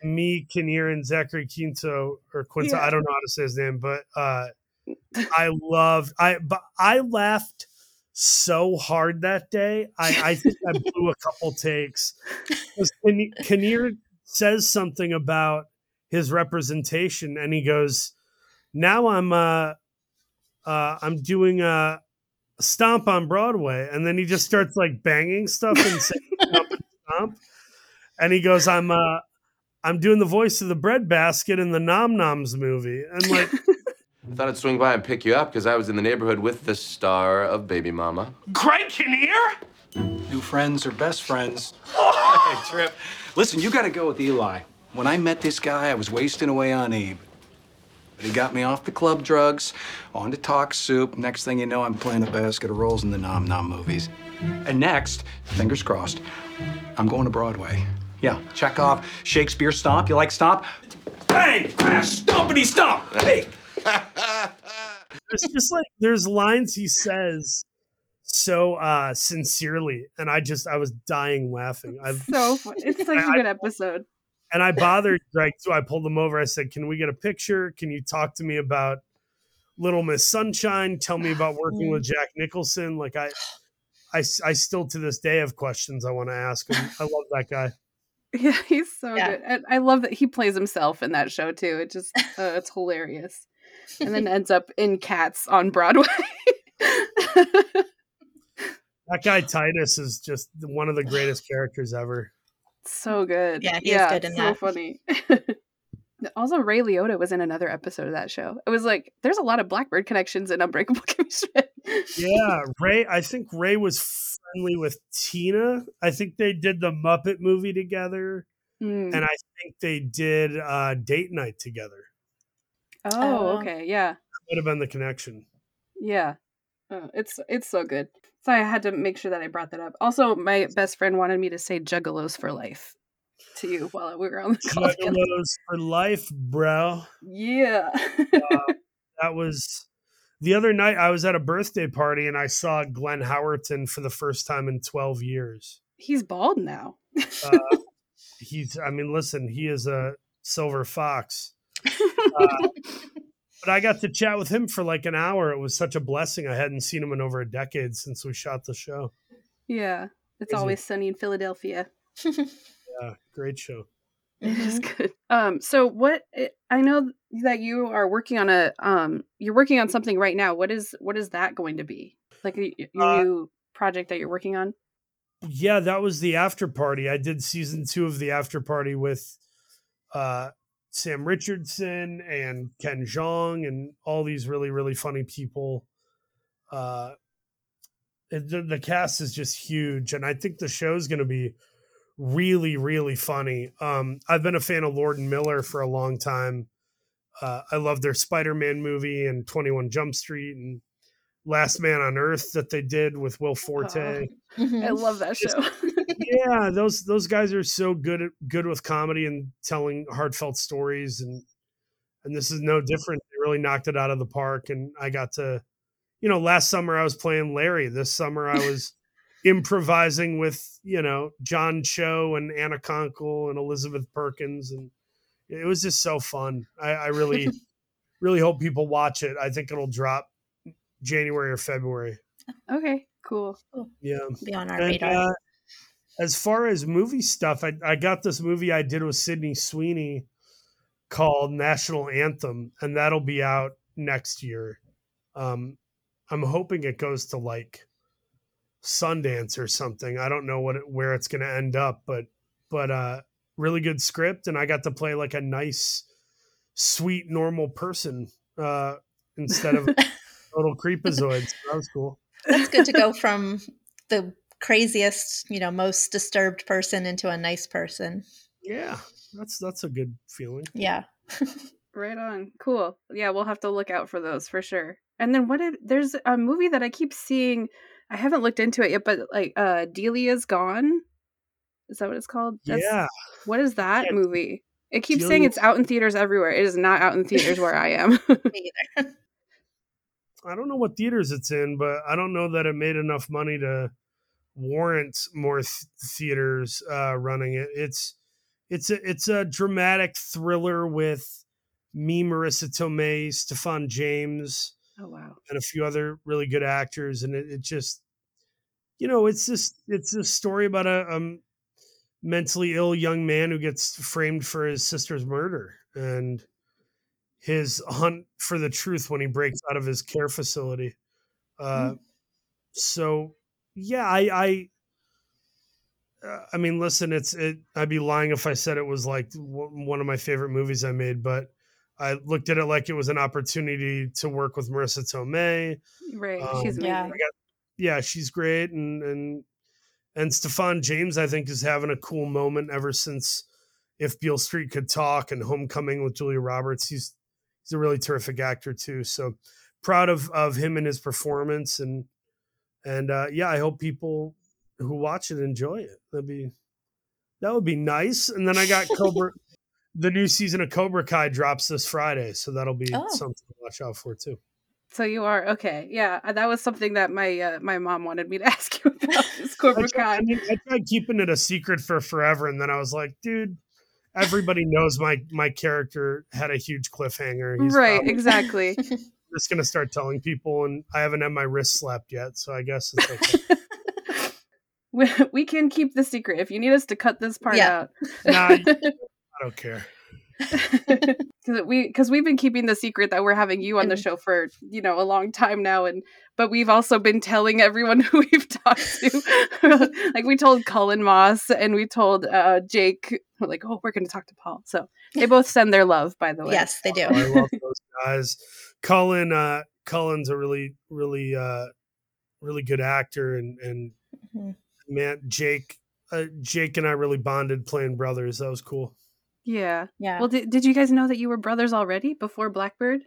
me, Kinnear, and Zachary Quinto or Quinto. Yeah. I don't know how to say his name, but uh, I loved. I but I laughed so hard that day. I, I think I blew a couple takes. Kinnear says something about his representation, and he goes, "Now I'm uh, uh, I'm doing a stomp on Broadway," and then he just starts like banging stuff and saying stomp and stomp, and he goes, "I'm uh." I'm doing the voice of the breadbasket in the Nom Noms movie. And like, I thought I'd swing by and pick you up because I was in the neighborhood with the star of Baby Mama. Greg Kinnear? New friends or best friends. hey, Trip. Listen, you got to go with Eli. When I met this guy, I was wasting away on Eve. But he got me off the club drugs, on to talk soup. Next thing you know, I'm playing a basket of roles in the Nom Nom movies. And next, fingers crossed, I'm going to Broadway. Yeah, Chekhov, Shakespeare stomp. You like stomp? Bang! Ah, stompity stomp! Hey! There's just like there's lines he says so uh sincerely, and I just I was dying laughing. I So fun. It's such a I- good episode. and I bothered Greg too. I pulled him over. I said, "Can we get a picture? Can you talk to me about Little Miss Sunshine? Tell me about working with Jack Nicholson." Like I, I, I still to this day have questions I want to ask him. I love that guy. Yeah, he's so Yeah. good. And I love that he plays himself in that show too. It just uh, it's hilarious. And then ends up in Cats on Broadway. That guy Titus is just one of the greatest characters ever. so good. Yeah, he is good in so that. funny. also, Ray Liotta was in another episode of that show. It was like there's a lot of Black Bird connections in Unbreakable Kimmy Schmidt. Yeah, Ray. I think Ray was friendly with Tina. I think they did the Muppet movie together, Mm. and I think they did uh, Date Night together. Oh, Oh. okay, yeah. That would have been the connection. Yeah. Oh, it's it's so good. So I had to make sure that I brought that up. Also, my best friend wanted me to say juggalos for life to you while we were on the call. together. Juggalos for life, bro. Yeah. That was the other night. I was at a birthday party and I saw Glenn Howerton for the first time in 12 years. He's bald now. Uh, he's, I mean, listen, he is a silver fox. Uh, but I got to chat with him for like an hour. It was such a blessing. I hadn't seen him in over a decade since we shot the show. Yeah. It's Crazy. always sunny in Philadelphia. Yeah, great show. It is good. Um so what I know that you are working on a um you're working on something right now. What is what is that going to be? Like a, your Uh, new project that you're working on? Yeah, that was the after party. I did season two of the after party with uh, Sam Richardson and Ken Jeong and all these really, really funny people. Uh, the, the cast is just huge, and I think the show's going to be really, really funny. Um, I've been a fan of Lord and Miller for a long time. Uh, I love their Spider-Man movie and Twenty One Jump Street and Last Man on Earth that they did with Will Forte I love that show. Yeah, those those guys are so good at good with comedy and telling heartfelt stories and and this is no different. They really knocked it out of the park and I got to you know, last summer I was playing Larry. This summer I was improvising with, you know, John Cho and Anna Konkle and Elizabeth Perkins and it was just so fun. I, I really really hope people watch it. I think it'll drop January or February. okay, cool. Yeah. Be on our And, radar. uh, as far as movie stuff, I, I got this movie I did with Sydney Sweeney called National Anthem, and that'll be out next year. Um, I'm hoping it goes to like Sundance or something. I don't know what it, where it's going to end up, but but uh, really good script, and I got to play like a nice, sweet, normal person uh, instead of total creepazoid. So that was cool. That's good to go from the craziest, you know, most disturbed person into a nice person. Yeah, that's that's a good feeling. Yeah. Right on. Cool. Yeah, we'll have to look out for those for sure. And then what did there's a movie that I keep seeing I haven't looked into it yet, but like uh Delia's Gone. Is that what it's called? Yeah. What is that Yeah, movie? It keeps saying it's out in theaters everywhere. It is not out in theaters where I am. Me either. I don't know what theaters it's in, but I don't know that it made enough money to warrant more th- theaters uh, running it. It's it's a it's a dramatic thriller with me, Marisa Tomei, Stephan James, oh wow. and a few other really good actors, and it, it just you know it's just it's a story about a um, mentally ill young man who gets framed for his sister's murder and his hunt for the truth when he breaks out of his care facility. Uh, So, yeah, I, I, uh, I mean, listen, it's it. I'd be lying if I said it was like w- one of my favorite movies I made, but I looked at it like it was an opportunity to work with Marisa Tomei. Right. Um, She's. Yeah. Got, yeah, she's great, and and and Stephan James, I think, is having a cool moment ever since if Beale Street could talk and Homecoming with Julia Roberts. He's he's a really terrific actor too. So proud of of him and his performance and and uh, yeah, I hope people who watch it enjoy it. That'd be that would be nice. And then I got Cobra. the new season of Cobra Kai drops this Friday, so that'll be Oh. something to watch out for too. So you are okay. Yeah, uh, that was something that my uh, my mom wanted me to ask you about. This Cobra I tried, Kai. I, mean, I tried keeping it a secret for forever, and then I was like, dude, everybody knows my my character had a huge cliffhanger. He's Right, probably exactly. Just gonna start telling people, and I haven't had my wrist slapped yet, so I guess it's okay. we, we can keep the secret if you need us to cut this part Yeah. out. nah, I don't care. Cause we because we've been keeping the secret that we're having you on the show for you know a long time now and but we've also been telling everyone who we've talked to like we told Cullen Moss and we told uh Jake we're like oh we're gonna talk to Paul so they both send their love by the way Yes, they do. I love those guys. Cullen, uh, Cullen's a really, really, uh, really good actor, and and Mhm. man, Jake, uh, Jake and I really bonded playing brothers. That was cool. yeah Yeah. well did, did you guys know that you were brothers already before Black Bird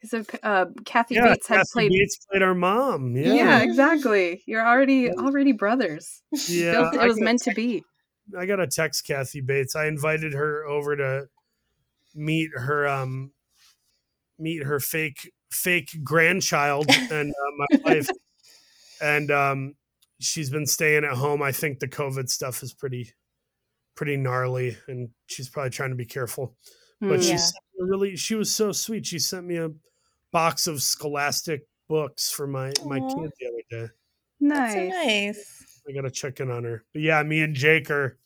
because uh, Kathy yeah, Bates had Kathy played Bates played our mom. yeah. Yeah, exactly you're already already brothers yeah. It was gotta meant to be I got a text Kathy Bates. I invited her over to meet her, um, meet her fake fake grandchild and uh, my wife, and um, she's been staying at home. I think the COVID stuff is pretty pretty gnarly, and she's probably trying to be careful. But Mm. she Yeah. really, she was so sweet. She sent me a box of Scholastic books for my my Aw. kid the other day. nice so nice. I gotta check in on her. But yeah, me and Jake are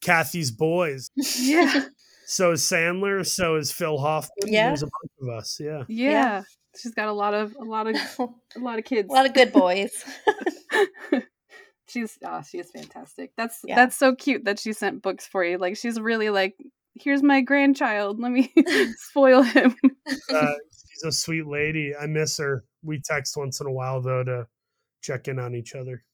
Kathy's boys. yeah So is Sandler. So is Phil Hoffman. Yeah. There's a bunch of us. Yeah. Yeah. She's got a lot of a lot of a lot of kids. A lot of good boys. she's oh, she is fantastic. That's Yeah. that's so cute that she sent books for you. Like she's really like, here's my grandchild. Let me spoil him. Uh, she's a sweet lady. I miss her. We text once in a while though to check in on each other.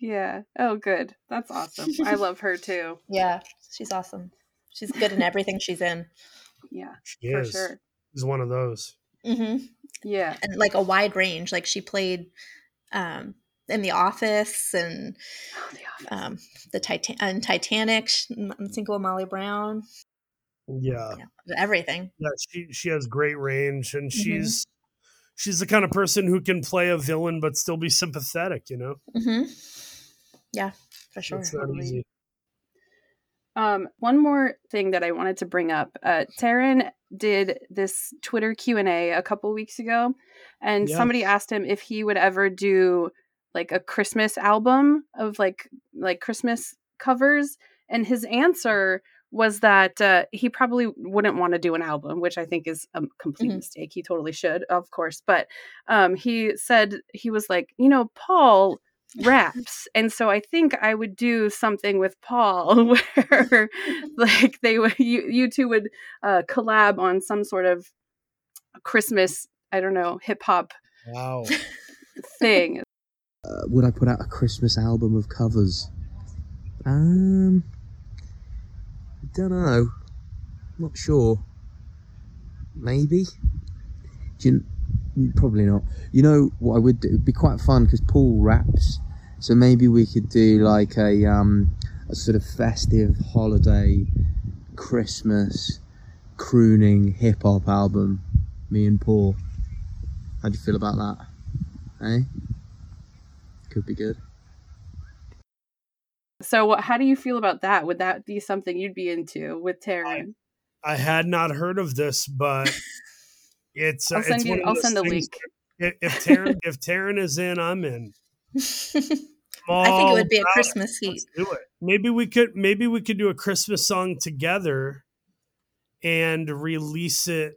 yeah. Oh good. That's awesome. I love her too. Yeah, she's awesome. She's good in everything she's in. Yeah. She For is. sure. She's one of those. hmm Yeah. And like a wide range. Like she played um, in The Office and Oh, the office. um, the Titan- and Titanic. sh- I'm single with Molly Brown. Yeah. Yeah, everything. Yeah. She she has great range, and Mhm. she's she's the kind of person who can play a villain but still be sympathetic. You know, hmm Yeah, for sure. it's not easy. Um, one more thing that I wanted to bring up. Uh, Taron did this Twitter Q and A a couple weeks ago, and Yeah. somebody asked him if he would ever do like a Christmas album of like like Christmas covers, and his answer was that uh, he probably wouldn't want to do an album, which I think is a complete Mhm. mistake. He totally should, of course, but um, he said he was like, you know, Paul raps and so i think i would do something with paul where like they would you, you two would uh collab on some sort of christmas i don't know hip-hop Wow. thing uh, would I put out a Christmas album of covers? Um, don't know. Not sure. Maybe. Do you, probably not. You know what I would do? It'd be quite fun because Paul raps, so maybe we could do like a um a sort of festive holiday, Christmas, crooning hip hop album. Me and Paul. How do you feel about that? Eh? Could be good. so what, how do you feel about that would that be something you'd be into with taron I had not heard of this, but it's uh, I'll send it's you- I'll send a things- link. If, if Taron if Taron is in, I'm in. I think it would be a about it. Christmas heat. Let's do it. Maybe we could maybe we could do a Christmas song together and release it,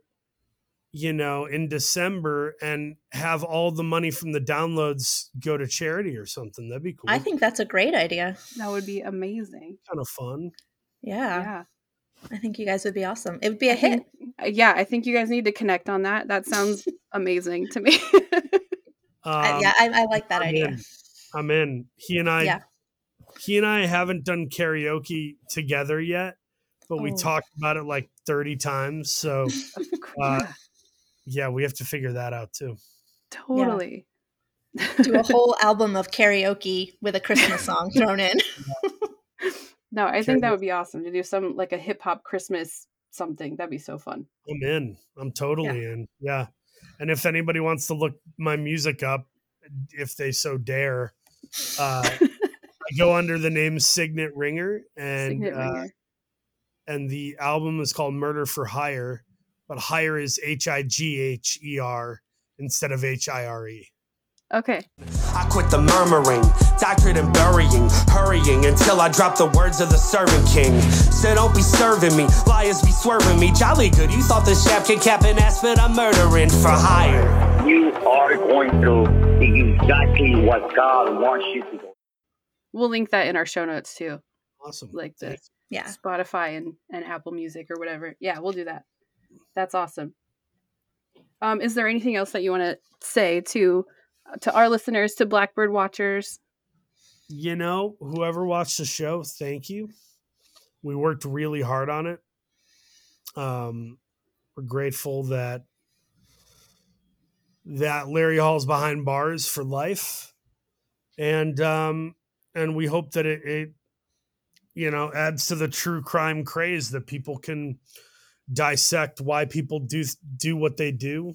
you know, in December and have all the money from the downloads go to charity or something. That'd be cool. I think that's a great idea. that would be amazing kind of fun. Yeah, yeah I think you guys would be awesome. It would be a I hit. think- uh, yeah i think you guys need to connect on that that sounds amazing to me I, Um, yeah, I, I like that I'm idea. in. I'm in. He and I Yeah. he and I haven't done karaoke together yet, but we Oh. talked about it like 30 times. So, uh, Yeah, yeah, we have to figure that out too. totally. Do a whole album of karaoke with a Christmas song thrown in. No, I think that would be awesome to do some like a hip hop Christmas something. That'd be so fun. I'm in. I'm totally in. Yeah. And if anybody wants to look my music up, if they so dare, uh, I go under the name Signet Ringer, and Signet uh, Ringer. and the album is called Murder for Hire, but hire is H I G H E R instead of H I R E. Okay. I quit the murmuring, doctorate and burying, hurrying until I drop the words of the servant king. Said, don't be serving me, liars be swerving me. Jolly good, you thought the chap could cap an ass, but I'm murdering for hire. You are going to do exactly what God wants you to do. We'll link that in our show notes too. Awesome. Like the Yeah. Spotify and, and Apple Music or whatever. Yeah, we'll do that. That's awesome. Um, is there anything else that you want to say to to our listeners, to Black Bird watchers? You know, whoever watched the show, thank you. We worked really hard on it. Um, we're grateful that that Larry Hall's behind bars for life, and um, and we hope that it, it you know adds to the true crime craze that people can dissect why people do do what they do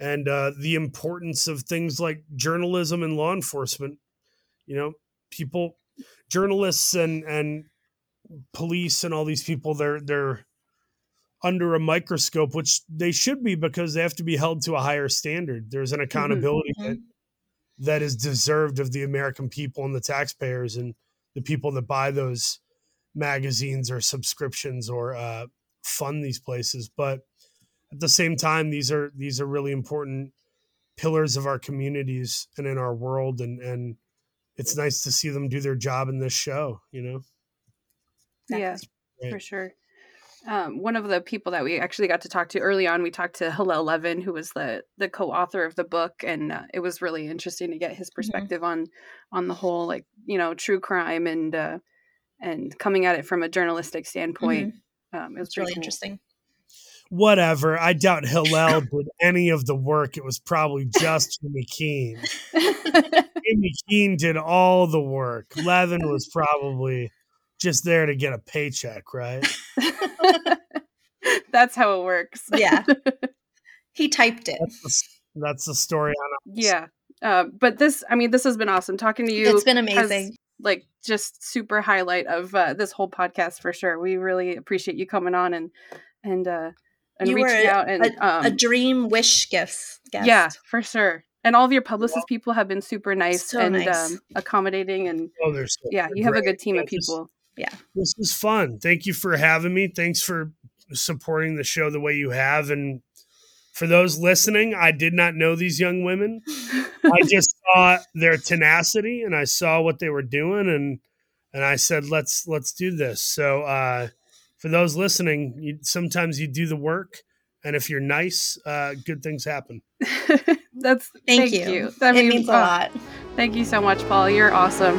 and uh, the importance of things like journalism and law enforcement. You know people journalists and and police and all these people they're they're under a microscope which they should be because they have to be held to a higher standard. There's an accountability that that is deserved of the american people and the taxpayers and the people that buy those magazines or subscriptions or uh, fund these places. But at the same time these are these are really important pillars of our communities and in our world and and it's nice to see them do their job in this show you know Yeah, for sure. Um, one of the people that we actually got to talk to early on, we talked to Hillel Levin, who was the the co-author of the book, and uh, it was really interesting to get his perspective on on the whole, like you know, true crime and uh, and coming at it from a journalistic standpoint. Um, it was really cool. interesting. Whatever i doubt hillel did any of the work it was probably just jimmy keene jimmy keene did all the work levin was probably just there to get a paycheck right That's how it works. Yeah. he typed it. that's the, that's the story on Yeah. Uh, but this, I mean, this has been awesome. Talking to you, It's been has, amazing. like, just super highlight of uh, this whole podcast for sure. We really appreciate you coming on and and uh, and you were reaching a, out and a, um, a dream wish gift. guest. yeah, for sure. And all of your publicist people have been super nice So and nice. Um, accommodating, and Oh, they're so- yeah, they're you have a good team of Yeah, just- people. Yeah. this was fun. Thank you for having me. Thanks for supporting the show the way you have. And for those listening, I did not know these young women. I just saw their tenacity and I saw what they were doing and and I said, let's let's do this. So uh, for those listening, you, sometimes you do the work, and if you're nice, uh, good things happen. That's Thank thank, you. you. I It mean, means a uh, lot. Thank you so much, Paul. You're awesome.